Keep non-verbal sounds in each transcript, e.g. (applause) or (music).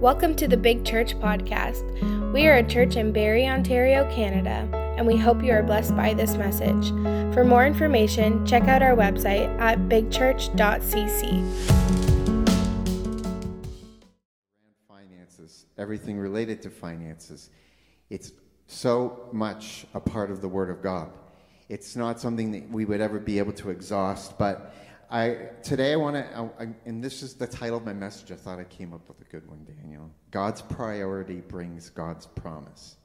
Welcome to the Big Church Podcast. We are a church in Barrie, Ontario, Canada, and we hope you are blessed by this message. For more information, check out our website at bigchurch.cc. Finances, everything related to finances. It's so much a part of the Word of God. It's not something that we would ever be able to exhaust, but I today I want to, and this is the title of my message. I thought I came up with a good one, Daniel. God's priority brings God's promise.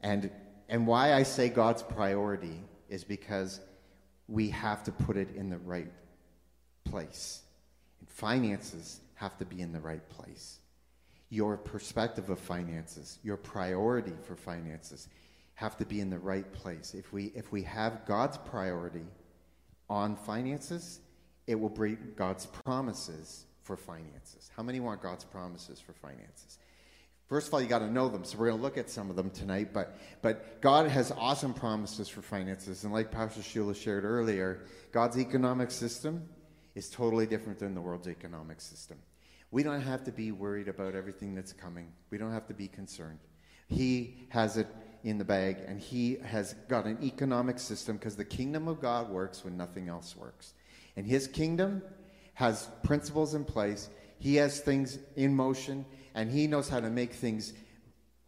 And and why I say God's priority is because we have to put it in the right place. And finances have to be in the right place. Your perspective of finances, your priority for finances, have to be in the right place. If we if we have God's priority on finances, it will bring God's promises for finances. How many want God's promises for finances? First of all, you got to know them. So we're going to look at some of them tonight. But but God has awesome promises for finances, and like Pastor Sheila shared earlier, God's economic system is totally different than the world's economic system. We don't have to be worried about everything that's coming. We don't have to be concerned. He has it in the bag, and he has got an economic system because the kingdom of God works when nothing else works. And his kingdom has principles in place, he has things in motion, and he knows how to make things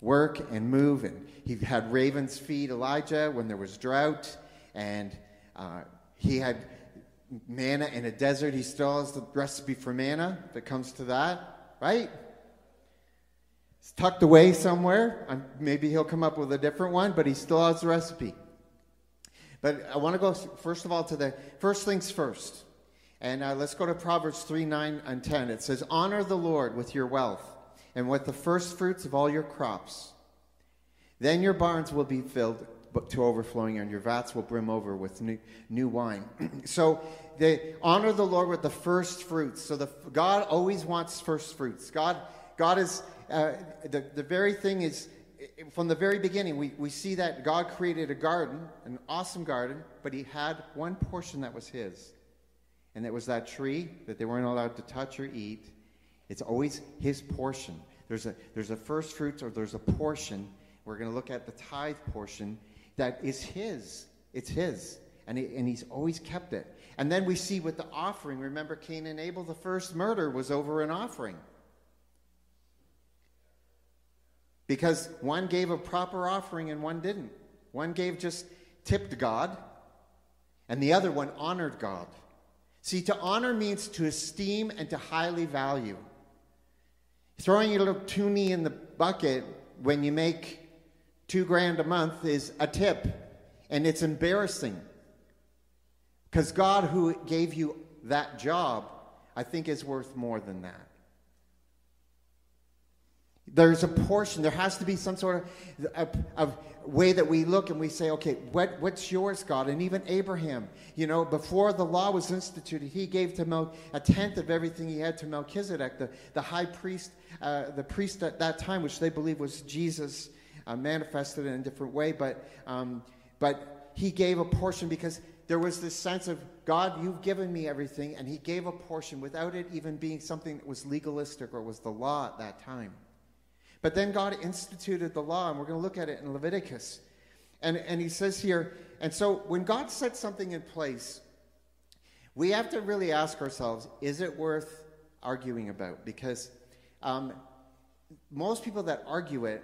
work and move. And he had ravens feed Elijah when there was drought, and uh, he had manna in a desert. He still has the recipe for manna that comes to that, right? It's tucked away somewhere. maybe he'll come up with a different one, but he still has the recipe. But I want to go, first of all, to the first things first. And uh, let's go to Proverbs 3 9 and 10. It says, Honor the Lord with your wealth and with the first fruits of all your crops. Then your barns will be filled to overflowing, and your vats will brim over with new, new wine. (clears throat) so they honor the Lord with the first fruits. So the, God always wants first fruits. God, God is uh, the, the very thing is, from the very beginning, we, we see that God created a garden, an awesome garden, but he had one portion that was his. And it was that tree that they weren't allowed to touch or eat. It's always his portion. There's a, there's a first fruits or there's a portion. We're going to look at the tithe portion that is his. It's his. And, he, and he's always kept it. And then we see with the offering, remember Cain and Abel, the first murder was over an offering. Because one gave a proper offering and one didn't. One gave just tipped God, and the other one honored God. See, to honor means to esteem and to highly value. Throwing your little toonie in the bucket when you make two grand a month is a tip, and it's embarrassing. Because God, who gave you that job, I think is worth more than that. There's a portion, there has to be some sort of, of, of, way that we look and we say, okay, what, what's yours, God? And even Abraham, you know, before the law was instituted, he gave to Mel a tenth of everything he had to Melchizedek, the, the high priest, uh, the priest at that time, which they believe was Jesus uh, manifested in a different way. But, um, but he gave a portion because there was this sense of, God, you've given me everything. And he gave a portion without it even being something that was legalistic or was the law at that time. But then God instituted the law, and we're going to look at it in Leviticus. And, and he says here, and so when God sets something in place, we have to really ask ourselves is it worth arguing about? Because um, most people that argue it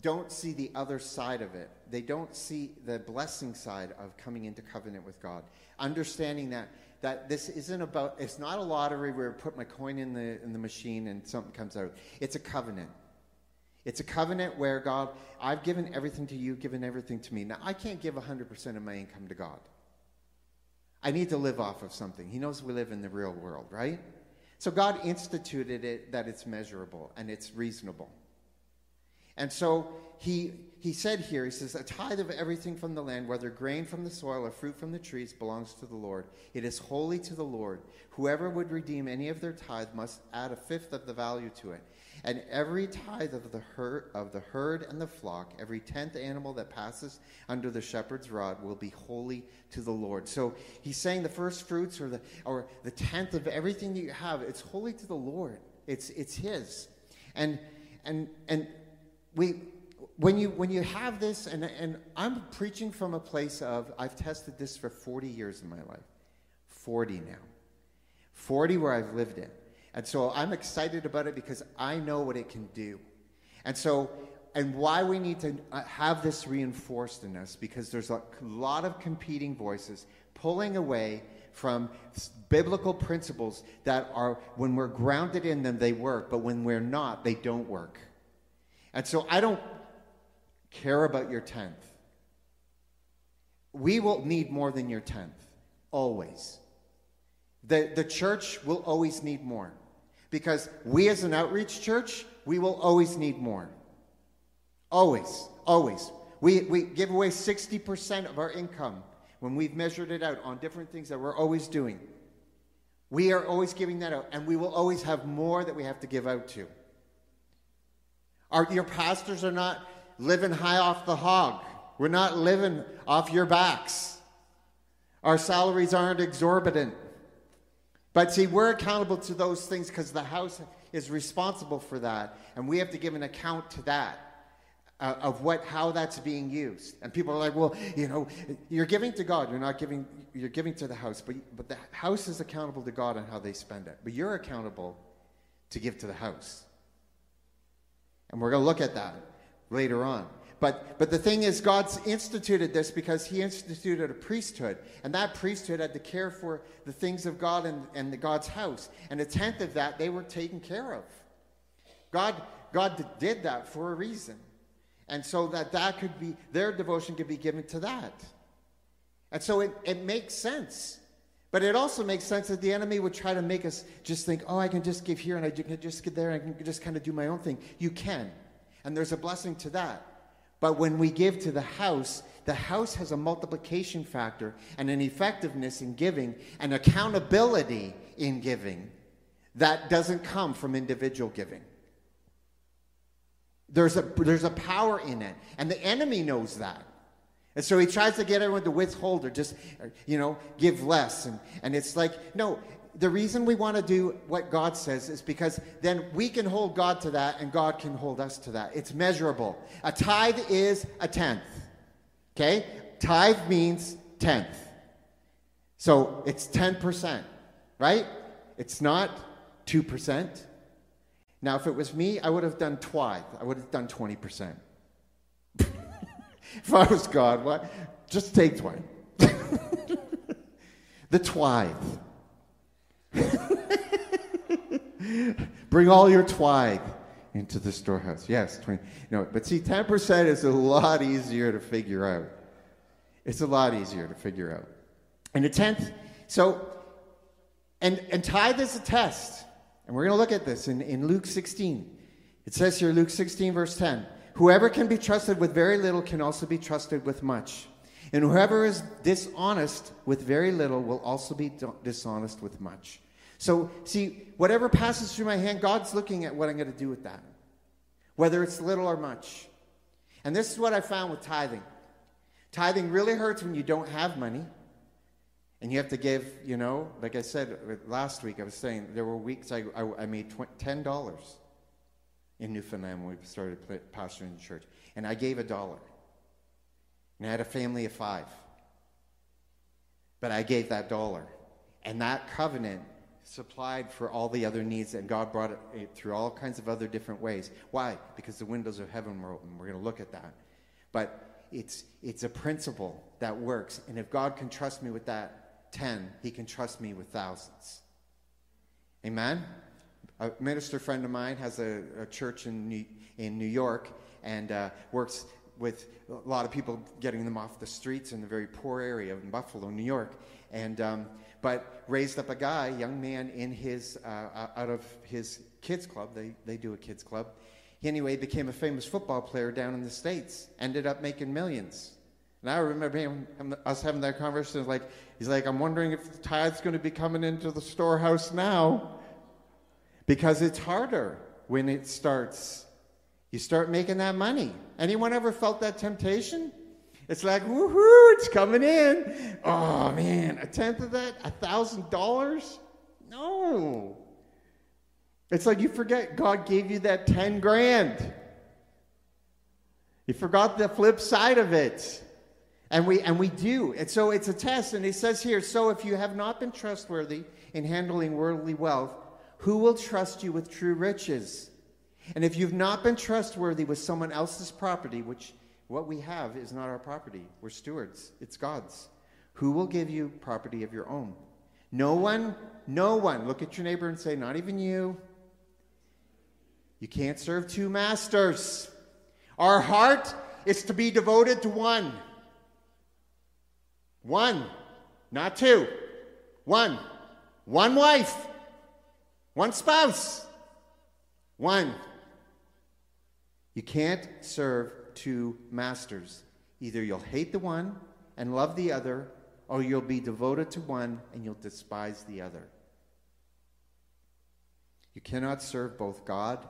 don't see the other side of it. They don't see the blessing side of coming into covenant with God. Understanding that that this isn't about it's not a lottery where I put my coin in the in the machine and something comes out. It's a covenant. It's a covenant where God, I've given everything to you, given everything to me. Now, I can't give 100% of my income to God. I need to live off of something. He knows we live in the real world, right? So God instituted it that it's measurable and it's reasonable. And so he, he said here, he says, a tithe of everything from the land, whether grain from the soil or fruit from the trees, belongs to the Lord. It is holy to the Lord. Whoever would redeem any of their tithe must add a fifth of the value to it. And every tithe of the herd of the herd and the flock, every tenth animal that passes under the shepherd's rod will be holy to the Lord. So he's saying the first fruits or the or the tenth of everything that you have, it's holy to the Lord. It's, it's His. And, and, and we, when you, when you have this, and, and I'm preaching from a place of, I've tested this for 40 years in my life. 40 now. 40 where I've lived it. And so I'm excited about it because I know what it can do. And so, and why we need to uh, have this reinforced in us because there's a lot of competing voices pulling away from biblical principles that are, when we're grounded in them, they work, but when we're not, they don't work. And so I don't care about your tenth. We will need more than your tenth, always. The, the church will always need more because we as an outreach church, we will always need more. Always, always. We, we give away 60% of our income when we've measured it out on different things that we're always doing. We are always giving that out, and we will always have more that we have to give out to. Our, your pastors are not living high off the hog. We're not living off your backs. Our salaries aren't exorbitant. But see, we're accountable to those things because the house is responsible for that, and we have to give an account to that. Uh, of what how that's being used. And people are like well you know you're giving to god you're not giving you're giving to the house but but the house is accountable to god on how they spend it. But you're accountable to give to the house. And we're going to look at that later on but, but the thing is, God's instituted this because He instituted a priesthood. And that priesthood had to care for the things of God and, and the God's house. And a tenth of that they were taken care of. God, God did that for a reason. And so that that could be, their devotion could be given to that. And so it, it makes sense. But it also makes sense that the enemy would try to make us just think, oh, I can just give here and I can just get there and I can just kind of do my own thing. You can. And there's a blessing to that. But when we give to the house, the house has a multiplication factor and an effectiveness in giving and accountability in giving that doesn't come from individual giving. There's a, there's a power in it, and the enemy knows that. And so he tries to get everyone to withhold or just, you know, give less. And, and it's like, no, the reason we want to do what God says is because then we can hold God to that and God can hold us to that. It's measurable. A tithe is a tenth. Okay? Tithe means tenth. So it's 10%, right? It's not 2%. Now, if it was me, I would have done tithe. I would have done 20%. (laughs) if I was God, what? Just take 20. (laughs) the tithe. Bring all your twag into the storehouse. Yes, 20. No, but see, 10% is a lot easier to figure out. It's a lot easier to figure out. And a tenth, so, and, and tithe is a test. And we're going to look at this in, in Luke 16. It says here, Luke 16, verse 10 Whoever can be trusted with very little can also be trusted with much. And whoever is dishonest with very little will also be dishonest with much. So, see, whatever passes through my hand, God's looking at what I'm going to do with that, whether it's little or much. And this is what I found with tithing. Tithing really hurts when you don't have money. And you have to give, you know, like I said uh, last week, I was saying there were weeks I, I, I made $10 in Newfoundland when we started pastoring the church. And I gave a dollar. And I had a family of five. But I gave that dollar. And that covenant supplied for all the other needs, and God brought it through all kinds of other different ways. Why? Because the windows of heaven were open. We're going to look at that. But it's, it's a principle that works. And if God can trust me with that 10, he can trust me with thousands. Amen? A minister friend of mine has a, a church in New, in New York and uh, works with a lot of people getting them off the streets in a very poor area in Buffalo, New York. And, um, but raised up a guy, young man, in his, uh, out of his kids club. They, they do a kids club. He anyway became a famous football player down in the States, ended up making millions. And I remember him, us having that conversation. Like, he's like, I'm wondering if the tithe's going to be coming into the storehouse now. Because it's harder when it starts you start making that money. Anyone ever felt that temptation? It's like, woohoo, it's coming in. Oh man, a tenth of that, a thousand dollars? No. It's like you forget God gave you that 10 grand. You forgot the flip side of it. And we, and we do. And so it's a test. And he says here so if you have not been trustworthy in handling worldly wealth, who will trust you with true riches? And if you've not been trustworthy with someone else's property, which what we have is not our property, we're stewards, it's God's, who will give you property of your own? No one, no one. Look at your neighbor and say, Not even you. You can't serve two masters. Our heart is to be devoted to one. One, not two. One. One wife. One spouse. One. You can't serve two masters. Either you'll hate the one and love the other, or you'll be devoted to one and you'll despise the other. You cannot serve both God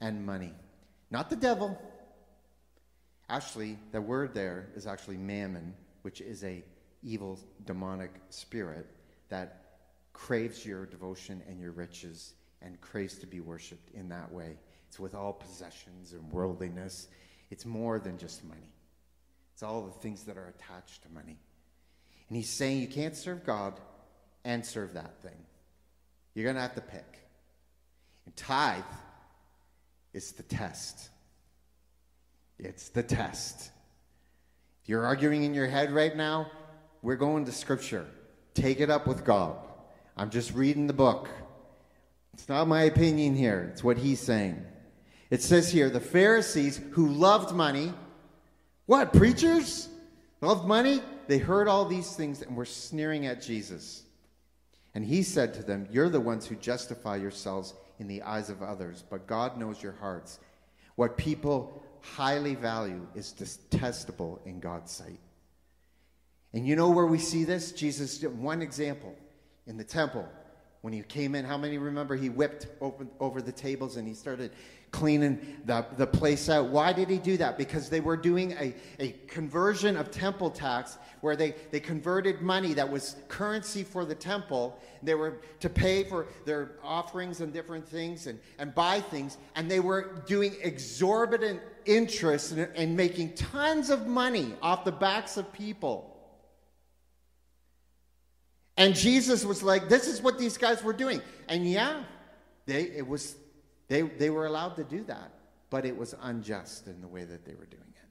and money, not the devil. Actually, the word there is actually mammon, which is a evil demonic spirit that craves your devotion and your riches and craves to be worshiped in that way. It's with all possessions and worldliness. It's more than just money. It's all the things that are attached to money. And he's saying you can't serve God and serve that thing. You're going to have to pick. And tithe is the test. It's the test. If you're arguing in your head right now, we're going to Scripture. Take it up with God. I'm just reading the book. It's not my opinion here, it's what he's saying. It says here the Pharisees who loved money, what, preachers? Loved money? They heard all these things and were sneering at Jesus. And he said to them, You're the ones who justify yourselves in the eyes of others, but God knows your hearts. What people highly value is detestable in God's sight. And you know where we see this? Jesus, one example in the temple. When he came in, how many remember he whipped open, over the tables and he started cleaning the, the place out? Why did he do that? Because they were doing a, a conversion of temple tax where they, they converted money that was currency for the temple. They were to pay for their offerings and different things and, and buy things. And they were doing exorbitant interest and making tons of money off the backs of people. And Jesus was like, this is what these guys were doing. And yeah, they, it was, they, they were allowed to do that, but it was unjust in the way that they were doing it.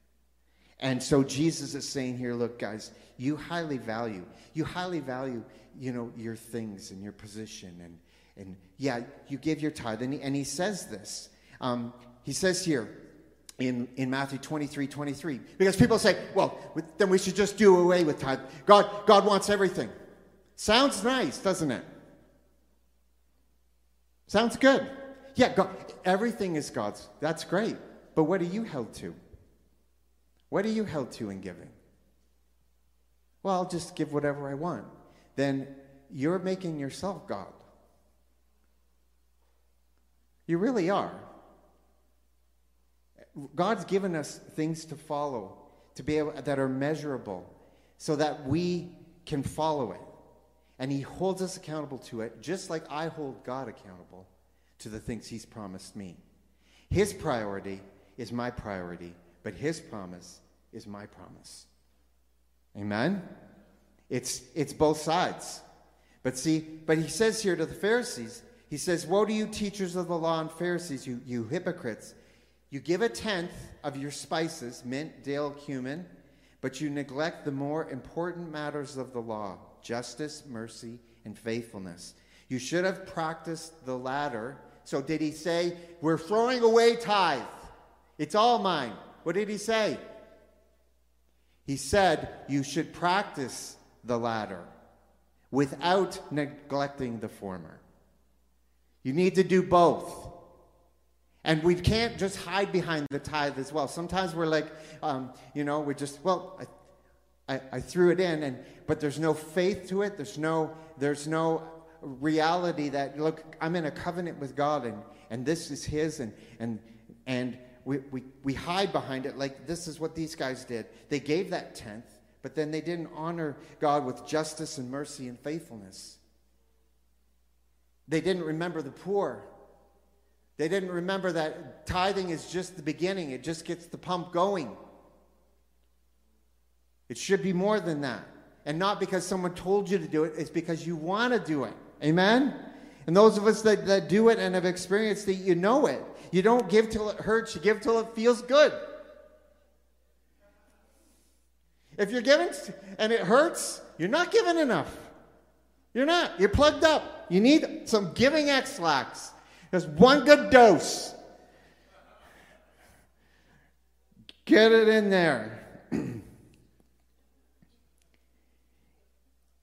And so Jesus is saying here, look, guys, you highly value, you highly value, you know, your things and your position. And, and yeah, you give your tithe. And he, and he says this. Um, he says here, in, in Matthew 23, 23. Because people say, well, then we should just do away with tithe. God, God wants everything. Sounds nice, doesn't it? Sounds good. Yeah, God, everything is God's. That's great. But what are you held to? What are you held to in giving? Well, I'll just give whatever I want. Then you're making yourself God. You really are. God's given us things to follow, to be able that are measurable, so that we can follow it. And he holds us accountable to it, just like I hold God accountable to the things he's promised me. His priority is my priority, but his promise is my promise. Amen? It's, it's both sides. But see, but he says here to the Pharisees, he says, Woe to you, teachers of the law and Pharisees, you, you hypocrites! You give a tenth of your spices, mint, dill, cumin, but you neglect the more important matters of the law justice, mercy, and faithfulness. You should have practiced the latter. So, did he say, We're throwing away tithe? It's all mine. What did he say? He said, You should practice the latter without neglecting the former. You need to do both. And we can't just hide behind the tithe as well. Sometimes we're like, um, you know, we just, well, I I, I threw it in, and but there's no faith to it. There's no there's no reality that look, I'm in a covenant with God, and and this is His, and and and we, we, we hide behind it like this is what these guys did. They gave that tenth, but then they didn't honor God with justice and mercy and faithfulness. They didn't remember the poor. They didn't remember that tithing is just the beginning, it just gets the pump going. It should be more than that. And not because someone told you to do it, it's because you want to do it. Amen? And those of us that, that do it and have experienced it, you know it. You don't give till it hurts, you give till it feels good. If you're giving and it hurts, you're not giving enough. You're not. You're plugged up. You need some giving Ex-Lax. Just one good dose. Get it in there. (clears throat)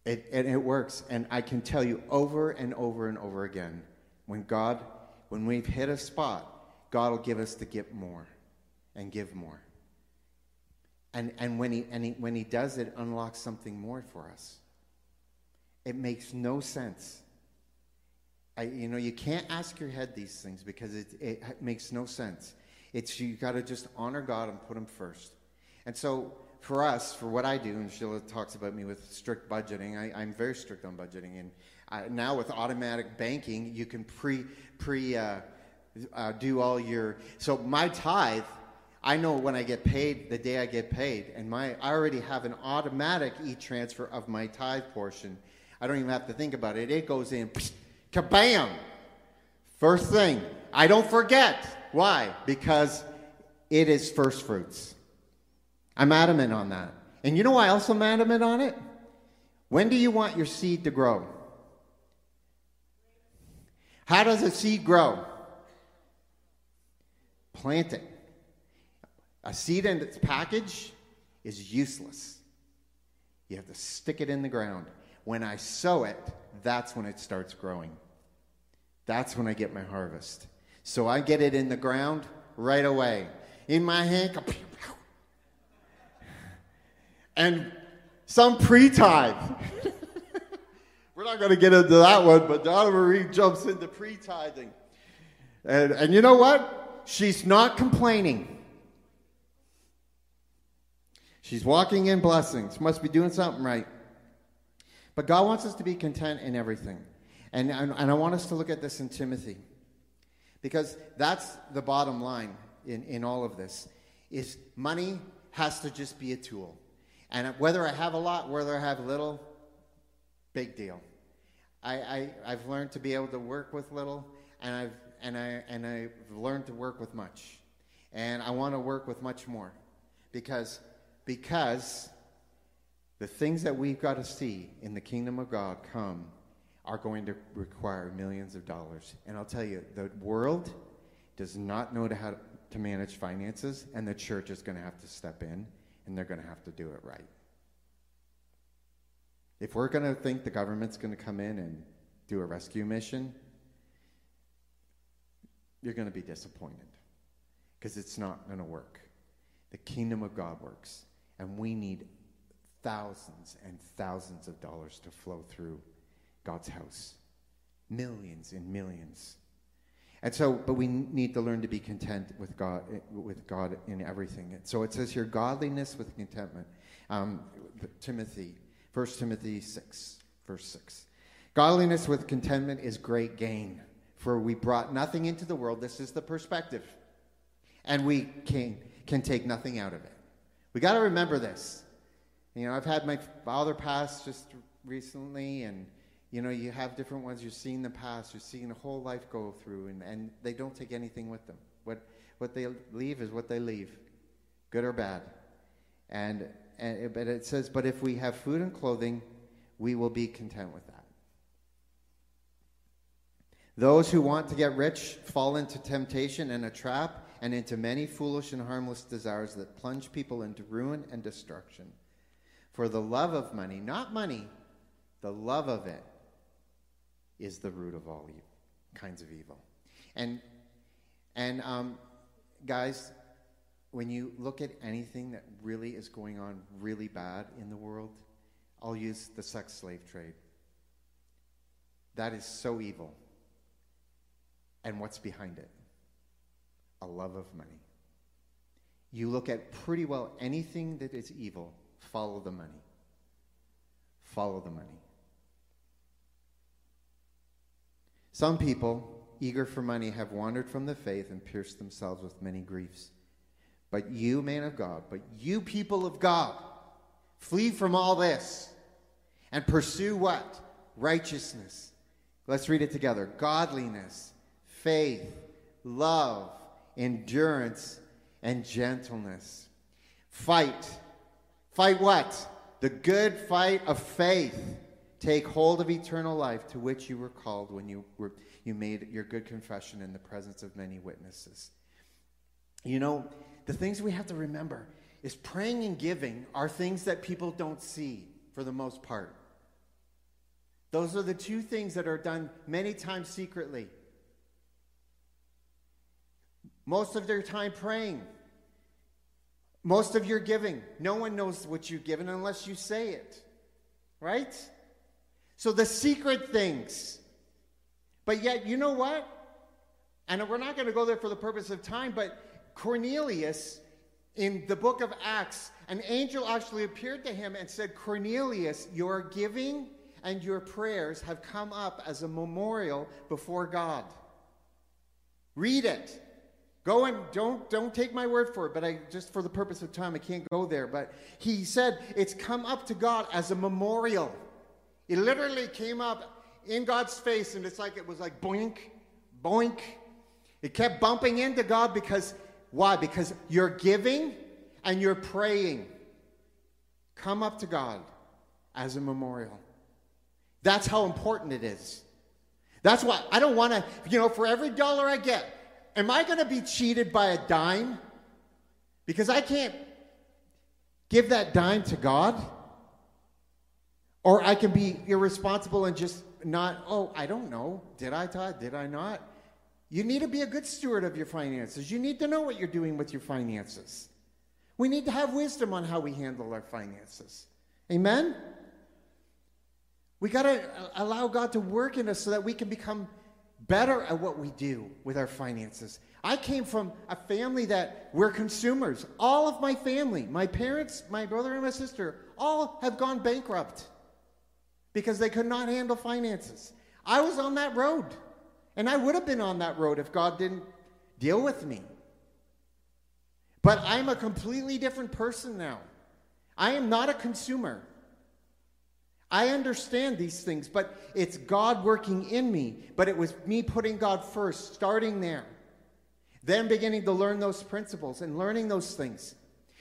It, and it works. And I can tell you over and over and over again when God, when we've hit a spot, God will give us to get more and give more. And, and, when, he, and he, when he does it, unlocks something more for us. It makes no sense. I, you know, you can't ask your head these things because it, it makes no sense. It's you got to just honor God and put Him first. And so for us, for what I do, and Sheila talks about me with strict budgeting, I, am very strict on budgeting. And now with automatic banking, you can pre pre uh, uh, do all your. So my tithe, I know when I get paid, the day I get paid, and my I already have an automatic e transfer of my tithe portion. I don't even have to think about it. It goes in, psh, kabam. First thing, I don't forget. Why? Because it is first fruits. I'm adamant on that. And you know why else I'm adamant on it? When do you want your seed to grow? How does a seed grow? Plant it. A seed in its package is useless. You have to stick it in the ground. When I sow it, that's when it starts growing. That's when I get my harvest. So I get it in the ground right away. In my hand, and some pre-tithe. (laughs) We're not going to get into that one, but Donna Marie jumps into pre-tithing. And, and you know what? She's not complaining. She's walking in blessings. Must be doing something right. But God wants us to be content in everything. And, and, and I want us to look at this in Timothy. Because that's the bottom line in, in all of this is money has to just be a tool. And whether I have a lot, whether I have little, big deal. I, I, I've learned to be able to work with little, and I've, and, I, and I've learned to work with much. And I want to work with much more because, because the things that we've got to see in the kingdom of God come are going to require millions of dollars. And I'll tell you, the world does not know how to manage finances, and the church is going to have to step in and they're going to have to do it right. If we're going to think the government's going to come in and do a rescue mission, you're going to be disappointed because it's not going to work. The kingdom of God works, and we need thousands and thousands of dollars to flow through God's house. Millions and millions. And so, but we need to learn to be content with God, with God in everything. And so it says here, godliness with contentment. Um, Timothy, 1 Timothy 6, verse 6. Godliness with contentment is great gain, for we brought nothing into the world. This is the perspective. And we can, can take nothing out of it. We got to remember this. You know, I've had my father pass just recently, and you know, you have different ones you're seeing the past, you're seeing the whole life go through, and, and they don't take anything with them. What, what they leave is what they leave, good or bad. And, and but it says, but if we have food and clothing, we will be content with that. Those who want to get rich fall into temptation and a trap and into many foolish and harmless desires that plunge people into ruin and destruction. For the love of money, not money, the love of it is the root of all kinds of evil. And, and um, guys, when you look at anything that really is going on really bad in the world, I'll use the sex slave trade. That is so evil. And what's behind it? A love of money. You look at pretty well anything that is evil, follow the money. Follow the money. Some people eager for money, have wandered from the faith and pierced themselves with many griefs. But you, man of God, but you, people of God, flee from all this and pursue what? Righteousness. Let's read it together godliness, faith, love, endurance, and gentleness. Fight. Fight what? The good fight of faith. Take hold of eternal life to which you were called when you, were, you made your good confession in the presence of many witnesses. You know, the things we have to remember is praying and giving are things that people don't see for the most part. Those are the two things that are done many times secretly. Most of their time praying. Most of your giving. No one knows what you've given unless you say it. Right? So the secret things. But yet, you know what? And we're not going to go there for the purpose of time, but Cornelius, in the book of Acts, an angel actually appeared to him and said, Cornelius, your giving and your prayers have come up as a memorial before God. Read it. Go and don't don't take my word for it, but I just for the purpose of time I can't go there. But he said it's come up to God as a memorial. It literally came up in God's face, and it's like it was like boink, boink. It kept bumping into God because why? Because you're giving and you're praying. Come up to God as a memorial. That's how important it is. That's why I don't want to, you know, for every dollar I get, am I going to be cheated by a dime? Because I can't give that dime to God. Or I can be irresponsible and just not, oh, I don't know. Did I, tithe? Did I not? You need to be a good steward of your finances. You need to know what you're doing with your finances. We need to have wisdom on how we handle our finances. Amen? We got to uh, allow God to work in us so that we can become better at what we do with our finances. I came from a family that we're consumers. All of my family, my parents, my brother, and my sister, all have gone bankrupt because they could not handle finances. I was on that road. And I would have been on that road if God didn't deal with me. But I'm a completely different person now. I am not a consumer. I understand these things, but it's God working in me. But it was me putting God first, starting there. Then beginning to learn those principles and learning those things.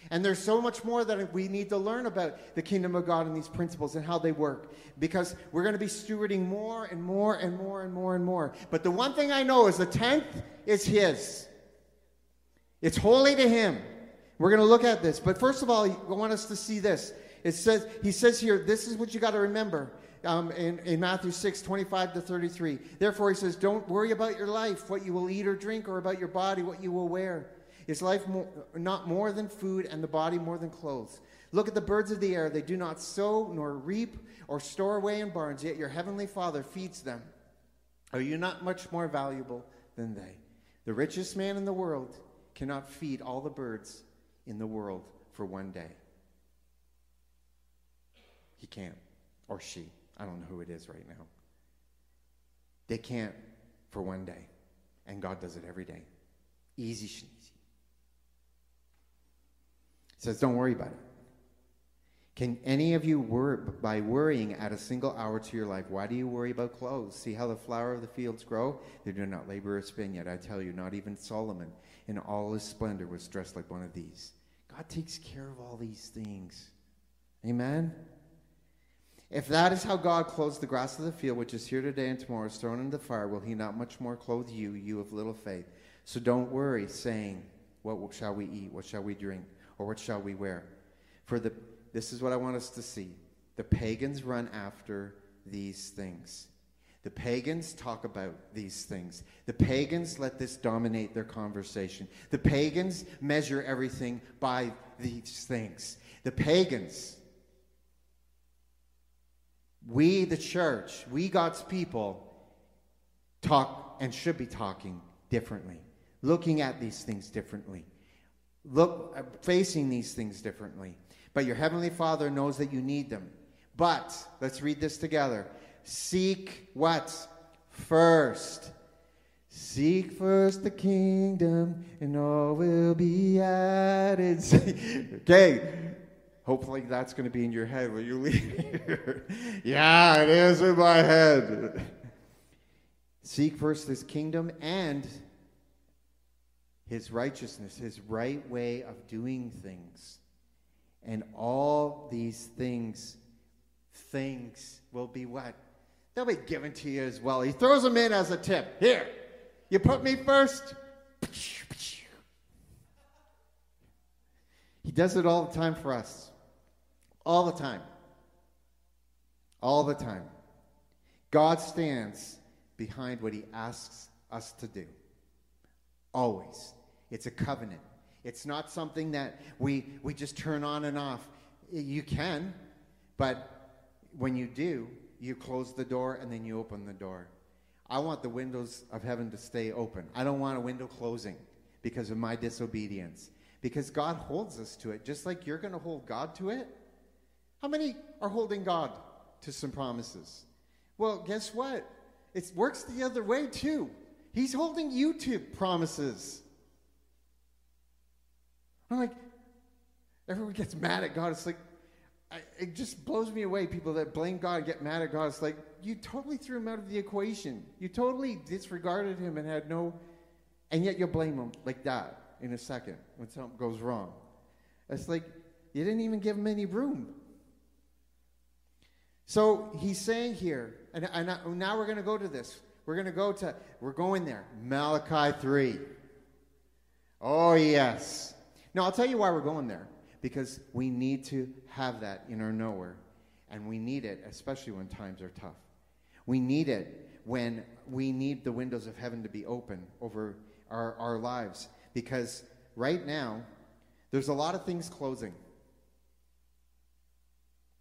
And there's so much more that we need to learn about the kingdom of God and these principles and how they work because we're going to be stewarding more and more and more and more and more. But the one thing I know is the tenth is His, it's holy to Him. We're going to look at this. But first of all, I want us to see this. It says, He says here, this is what you got to remember. Um, in, in Matthew 6, 25 to 33. Therefore, he says, Don't worry about your life, what you will eat or drink, or about your body, what you will wear. Is life more, not more than food and the body more than clothes? Look at the birds of the air. They do not sow nor reap or store away in barns, yet your heavenly Father feeds them. Are you not much more valuable than they? The richest man in the world cannot feed all the birds in the world for one day. He can't. Or she. I don't know who it is right now. They can't for one day. And God does it every day. Easy he says, Don't worry about it. Can any of you, worry, by worrying, add a single hour to your life? Why do you worry about clothes? See how the flower of the fields grow? They do not labor or spin, yet I tell you, not even Solomon in all his splendor was dressed like one of these. God takes care of all these things. Amen? If that is how God clothes the grass of the field, which is here today and tomorrow is thrown into the fire, will he not much more clothe you, you of little faith? So don't worry, saying, What shall we eat? What shall we drink? Or what shall we wear? For the, this is what I want us to see. The pagans run after these things. The pagans talk about these things. The pagans let this dominate their conversation. The pagans measure everything by these things. The pagans, we, the church, we, God's people, talk and should be talking differently, looking at these things differently look uh, facing these things differently. But your heavenly Father knows that you need them. But let's read this together. Seek what? First. Seek first the kingdom, and all will be added. (laughs) okay, hopefully that's going to be in your head when you (laughs) leave yeah, it is in my head. Seek first his kingdom and his righteousness, his right way of doing things. And all these things, things will be what? They'll be given to you as well. He throws them in as a tip. Here, you put me first. He does it all the time for us. All the time. All the time. God stands behind what he asks us to do. Always. It's a covenant. It's not something that we, we just turn on and off. You can, but when you do, you close the door and then you open the door. I want the windows of heaven to stay open. I don't want a window closing because of my disobedience. Because God holds us to it, just like you're going to hold God to it. How many are holding God to some promises? Well, guess what? It works the other way too. He's holding you to promises. I'm like, everyone gets mad at God. It's like, I, it just blows me away. People that blame God get mad at God. It's like you totally threw him out of the equation. You totally disregarded him and had no, and yet you'll blame him like that in a second when something goes wrong. It's like you didn't even give him any room. So he's saying here, and, and now we're going to go to this. We're going to go to, we're going there. Malachi 3. Oh, yes. Now, I'll tell you why we're going there because we need to have that in our nowhere. And we need it, especially when times are tough. We need it when we need the windows of heaven to be open over our, our lives. Because right now, there's a lot of things closing.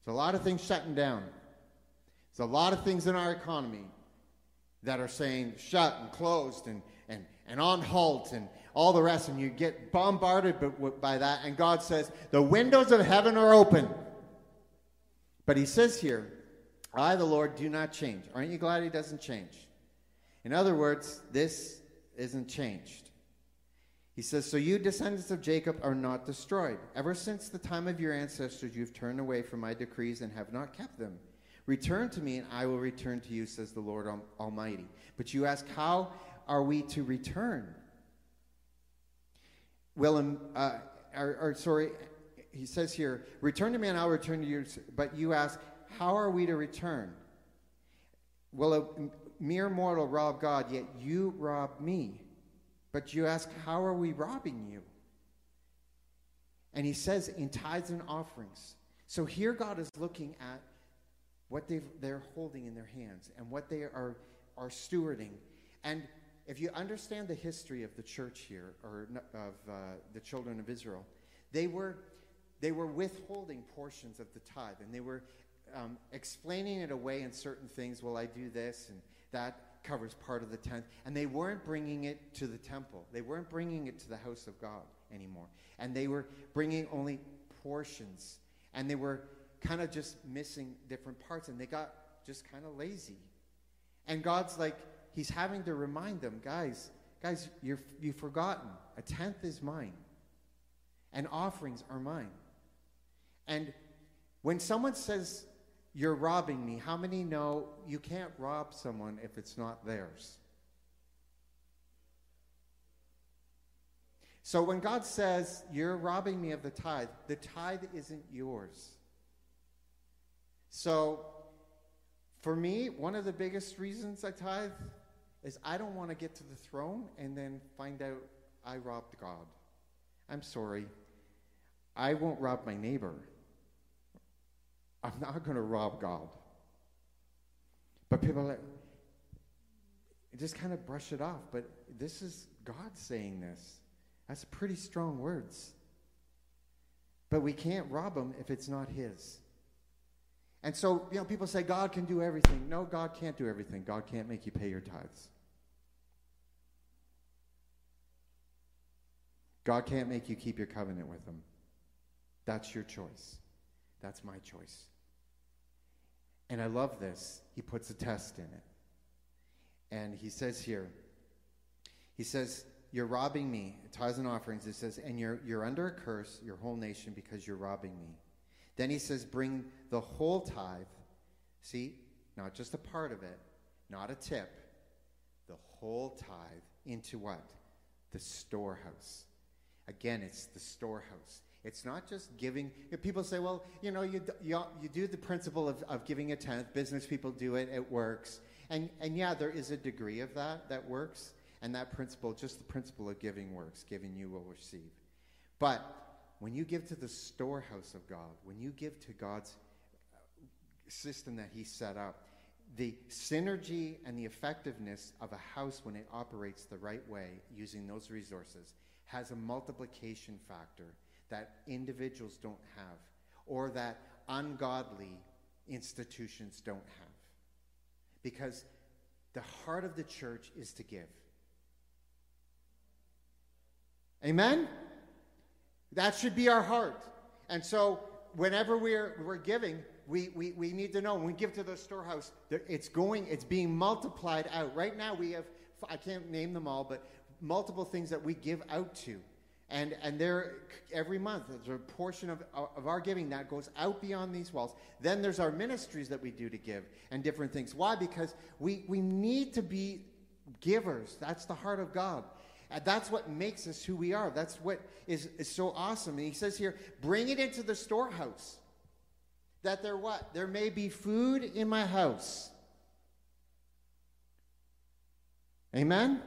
There's a lot of things shutting down. There's a lot of things in our economy that are saying shut and closed and, and, on halt and all the rest, and you get bombarded by that. And God says, The windows of heaven are open. But He says here, I, the Lord, do not change. Aren't you glad He doesn't change? In other words, this isn't changed. He says, So you, descendants of Jacob, are not destroyed. Ever since the time of your ancestors, you've turned away from my decrees and have not kept them. Return to me, and I will return to you, says the Lord Almighty. But you ask, How are we to return? Willem, uh, or, or, sorry, he says here, return to me and I'll return to you. But you ask, how are we to return? Will a mere mortal rob God, yet you rob me? But you ask, how are we robbing you? And he says, in tithes and offerings. So here God is looking at what they they're holding in their hands and what they are, are stewarding. And if you understand the history of the church here, or of uh, the children of Israel, they were, they were withholding portions of the tithe, and they were um, explaining it away in certain things. Well, I do this, and that covers part of the tenth. And they weren't bringing it to the temple. They weren't bringing it to the house of God anymore. And they were bringing only portions. And they were kind of just missing different parts. And they got just kind of lazy. And God's like, he's having to remind them, guys, guys, you're, you've forgotten. A tenth is mine, and offerings are mine. And when someone says, You're robbing me, how many know you can't rob someone if it's not theirs? So when God says, You're robbing me of the tithe, the tithe isn't yours. So for me, one of the biggest reasons I tithe is I don't want to get to the throne and then find out I robbed God. I'm sorry. I won't rob my neighbor. I'm not going to rob God. But people like, just kind of brush it off. But this is God saying this. That's pretty strong words. But we can't rob him if it's not his. And so, you know, people say God can do everything. No, God can't do everything. God can't make you pay your tithes. God can't make you keep your covenant with him. That's your choice. That's my choice. And I love this. He puts a test in it. And he says here, He says, You're robbing me, tithes and offerings. It says, And you're, you're under a curse, your whole nation, because you're robbing me. Then he says, Bring the whole tithe. See, not just a part of it, not a tip, the whole tithe into what? The storehouse. Again, it's the storehouse. It's not just giving. People say, well, you know, you, you, you do the principle of, of giving a tenth. Business people do it, it works. And, and yeah, there is a degree of that that works. And that principle, just the principle of giving works. Giving you will receive. But when you give to the storehouse of God, when you give to God's uh, system that He set up, the synergy and the effectiveness of a house when it operates the right way using those resources has a multiplication factor that individuals don't have or that ungodly institutions don't have. Because the heart of the church is to give. Amen? That should be our heart. And so, whenever we're, we're giving, we, we, we need to know when we give to the storehouse, it's going, it's being multiplied out. Right now, we have, I can't name them all, but multiple things that we give out to. And, and there, every month, there's a portion of, of our giving that goes out beyond these walls. Then there's our ministries that we do to give and different things. Why? Because we, we need to be givers. That's the heart of God. And that's what makes us who we are. That's what is, is so awesome. And he says here, bring it into the storehouse. That there what? There may be food in my house. Amen?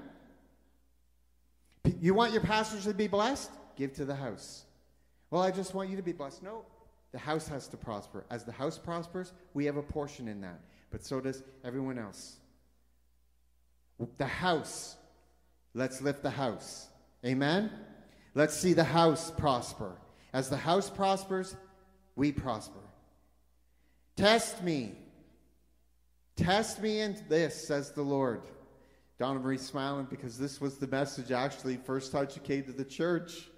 You want your pastors to be blessed? Give to the house. Well, I just want you to be blessed. No, the house has to prosper. As the house prospers, we have a portion in that, but so does everyone else. The house. Let's lift the house. Amen? Let's see the house prosper. As the house prospers, we prosper. Test me. Test me in this, says the Lord. Donna Marie's smiling because this was the message actually first time she came to the church.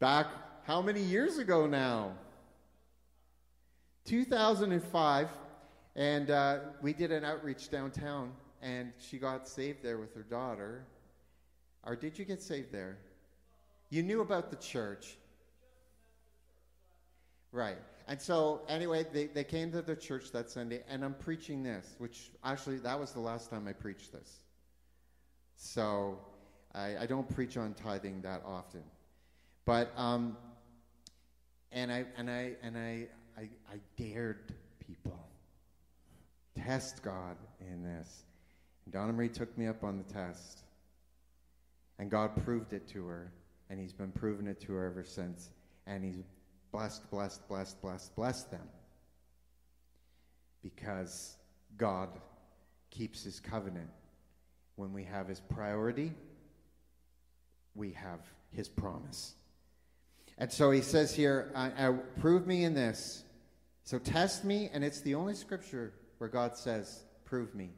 Back how many years ago now? 2005. And uh, we did an outreach downtown, and she got saved there with her daughter. Or did you get saved there? You knew about the church. Right. And so, anyway, they, they came to the church that Sunday, and I'm preaching this, which actually, that was the last time I preached this. So, I, I don't preach on tithing that often. But, um, and I, and I, and I, I, I dared people test God in this. And Donna Marie took me up on the test. And God proved it to her, and He's been proving it to her ever since. And He's blessed, blessed, blessed, blessed, bless them. Because God keeps his covenant. When we have his priority, we have his promise. And so he says here, I, I, prove me in this. So test me, and it's the only scripture where God says, prove me.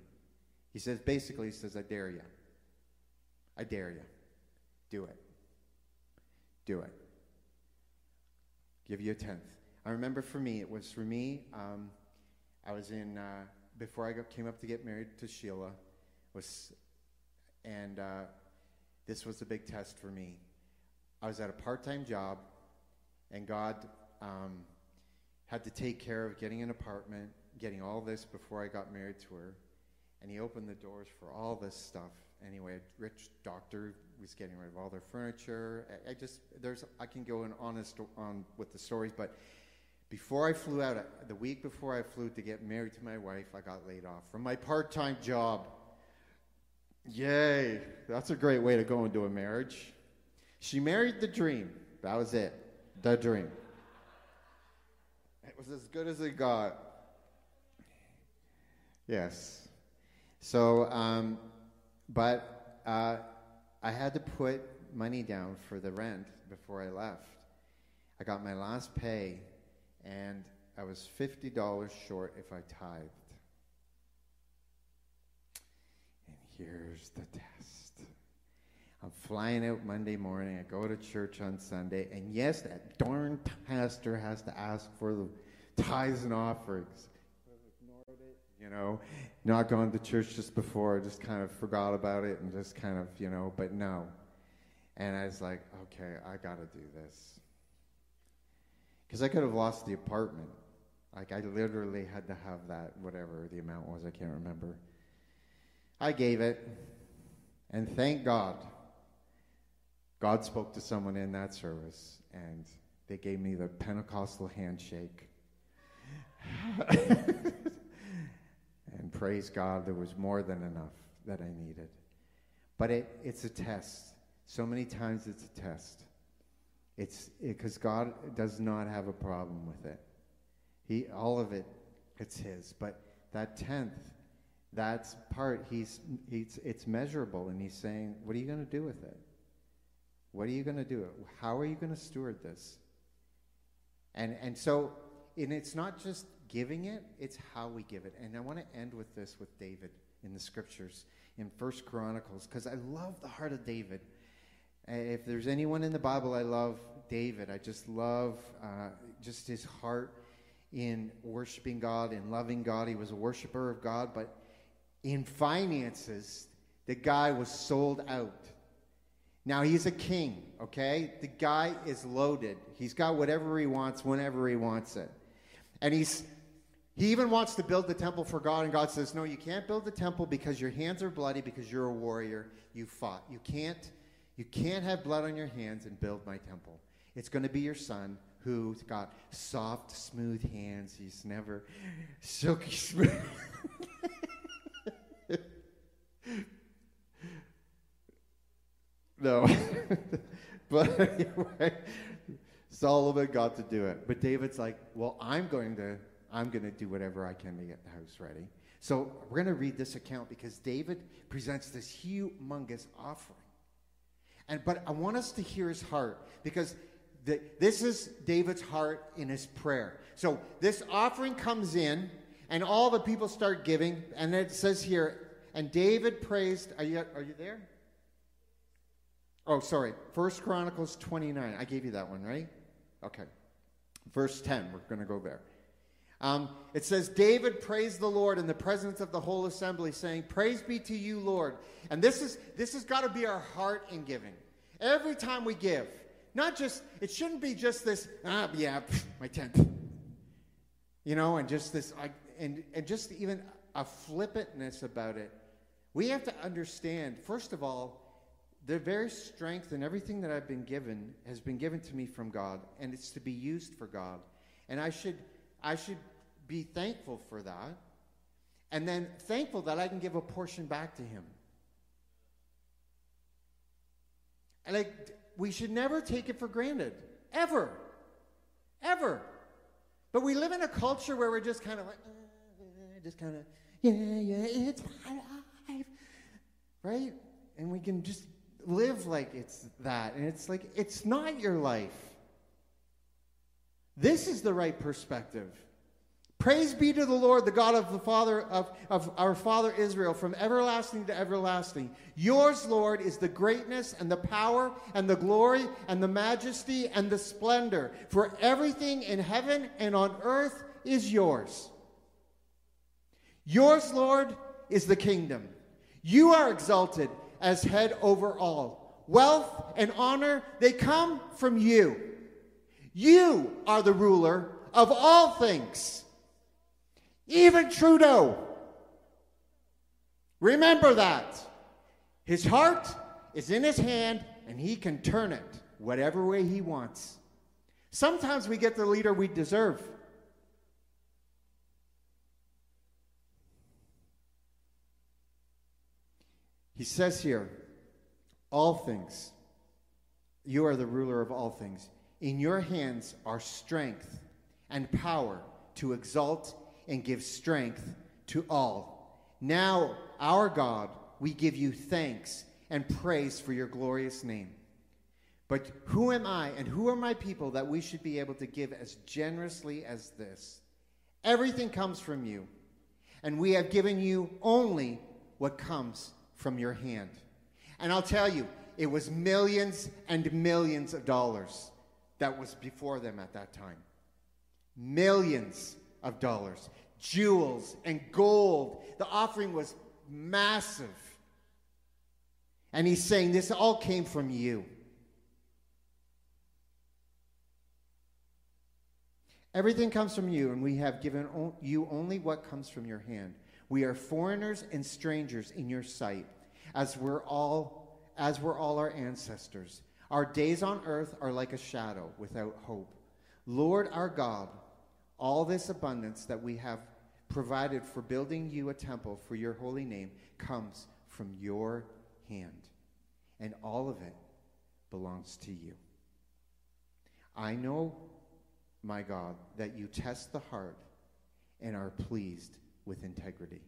He says, basically, he says, I dare you. I dare you. Do it. Do it give you a tenth. I remember for me, it was for me, um, I was in, uh, before I got, came up to get married to Sheila, was, and uh, this was a big test for me. I was at a part time job, and God um, had to take care of getting an apartment, getting all this before I got married to her. And He opened the doors for all this stuff. Anyway, a rich doctor was getting rid of all their furniture. I, I just there's I can go in honest on with the stories, but before I flew out, the week before I flew to get married to my wife, I got laid off from my part-time job. Yay! That's a great way to go into a marriage. She married the dream. That was it. The dream. It was as good as it got. Yes. So, um, but uh, I had to put money down for the rent before I left. I got my last pay, and I was $50 short if I tithed. And here's the test. I'm flying out Monday morning. I go to church on Sunday, and yes, that darn pastor has to ask for the tithes and offerings. You know, not gone to church just before, just kind of forgot about it and just kind of, you know, but no. And I was like, okay, I got to do this. Because I could have lost the apartment. Like, I literally had to have that, whatever the amount was, I can't remember. I gave it, and thank God, God spoke to someone in that service, and they gave me the Pentecostal handshake. (laughs) praise God, there was more than enough that I needed. But it, it's a test. So many times it's a test. It's because it, God does not have a problem with it. He all of it, it's His. But that tenth, that part, he's, he's it's measurable, and He's saying, "What are you going to do with it? What are you going to do? How are you going to steward this?" And and so, and it's not just giving it; it's how we give it. And I want to end with this with David in the scriptures in First Chronicles because I love the heart of David. If there's anyone in the Bible I love, David. I just love uh, just his heart in worshiping God and loving God. He was a worshiper of God, but in finances, the guy was sold out. Now he's a king, okay? The guy is loaded. He's got whatever he wants whenever he wants it. And he's he even wants to build the temple for God, and God says, No, you can't build the temple because your hands are bloody because you're a warrior. You fought. You can't you can't have blood on your hands and build my temple. It's going to be your son who's got soft, smooth hands. He's never silky smooth. (laughs) no. (laughs) but anyway, Solomon got to do it. But David's like, well, I'm going to I'm going to do whatever I can to get the house ready. So we're going to read this account because David presents this humongous offering. And, but I want us to hear his heart because the, this is David's heart in his prayer. So this offering comes in, and all the people start giving, and it says here, and David praised. Are you, are you there? Oh, sorry. First Chronicles 29. I gave you that one, right? Okay. Verse 10. We're going to go there. Um, it says, David praised the Lord in the presence of the whole assembly, saying, Praise be to you, Lord. And this is this has got to be our heart in giving. Every time we give, not just, it shouldn't be just this, ah, yeah, pff, my tenth. You know, and just this, I, and, and just even a flippantness about it. We have to understand, first of all, the very strength and everything that I've been given has been given to me from God, and it's to be used for God. And I should I should be thankful for that. And then thankful that I can give a portion back to him. Like we should never take it for granted. Ever. Ever. But we live in a culture where we're just kind of like, uh, just kind of, yeah, yeah, it's my life. Right? And we can just live like it's that. And it's like, it's not your life. This is the right perspective. Praise be to the Lord, the God of the Father of, of our Father Israel, from everlasting to everlasting. Yours, Lord, is the greatness and the power and the glory and the majesty and the splendor. For everything in heaven and on earth is yours. Yours, Lord, is the kingdom. You are exalted as head over all. Wealth and honor, they come from you. You are the ruler of all things, even Trudeau. Remember that. His heart is in his hand, and he can turn it whatever way he wants. Sometimes we get the leader we deserve. He says here, all things. You are the ruler of all things. In your hands are strength and power to exalt and give strength to all. Now, our God, we give you thanks and praise for your glorious name. But who am I and who are my people that we should be able to give as generously as this? Everything comes from you, and we have given you only what comes from your hand. And I'll tell you, it was millions and millions of dollars that was before them at that time. Millions of dollars. jewels and gold. The offering was massive. And he's saying, This all came from you. Everything comes from you, and we have given you only what comes from your hand. We are foreigners and strangers in your sight, as we're all as were all our ancestors. Our days on earth are like a shadow without hope. Lord our God, all this abundance that we have provided for building you a temple for your holy name comes from your hand, and all of it belongs to you. I know, my God, that you test the heart and are pleased with integrity.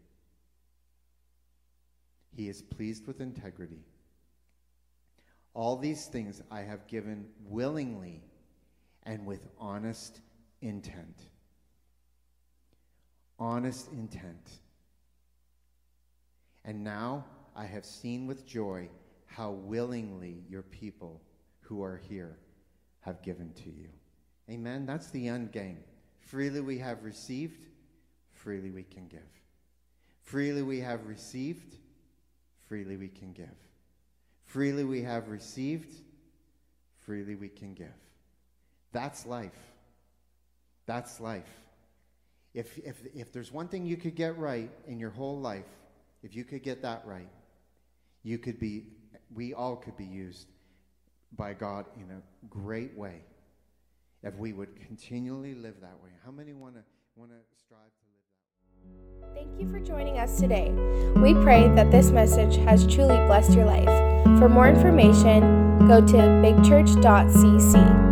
He is pleased with integrity. All these things I have given willingly and with honest intent. Honest intent. And now I have seen with joy how willingly your people who are here have given to you. Amen. That's the end game. Freely we have received, freely we can give. Freely we have received, freely we can give. Freely we have received, freely we can give. That's life. That's life. If, if, if there's one thing you could get right in your whole life, if you could get that right, you could be, we all could be used by God in a great way if we would continually live that way. How many want to want to strive Thank you for joining us today. We pray that this message has truly blessed your life. For more information, go to bigchurch.cc.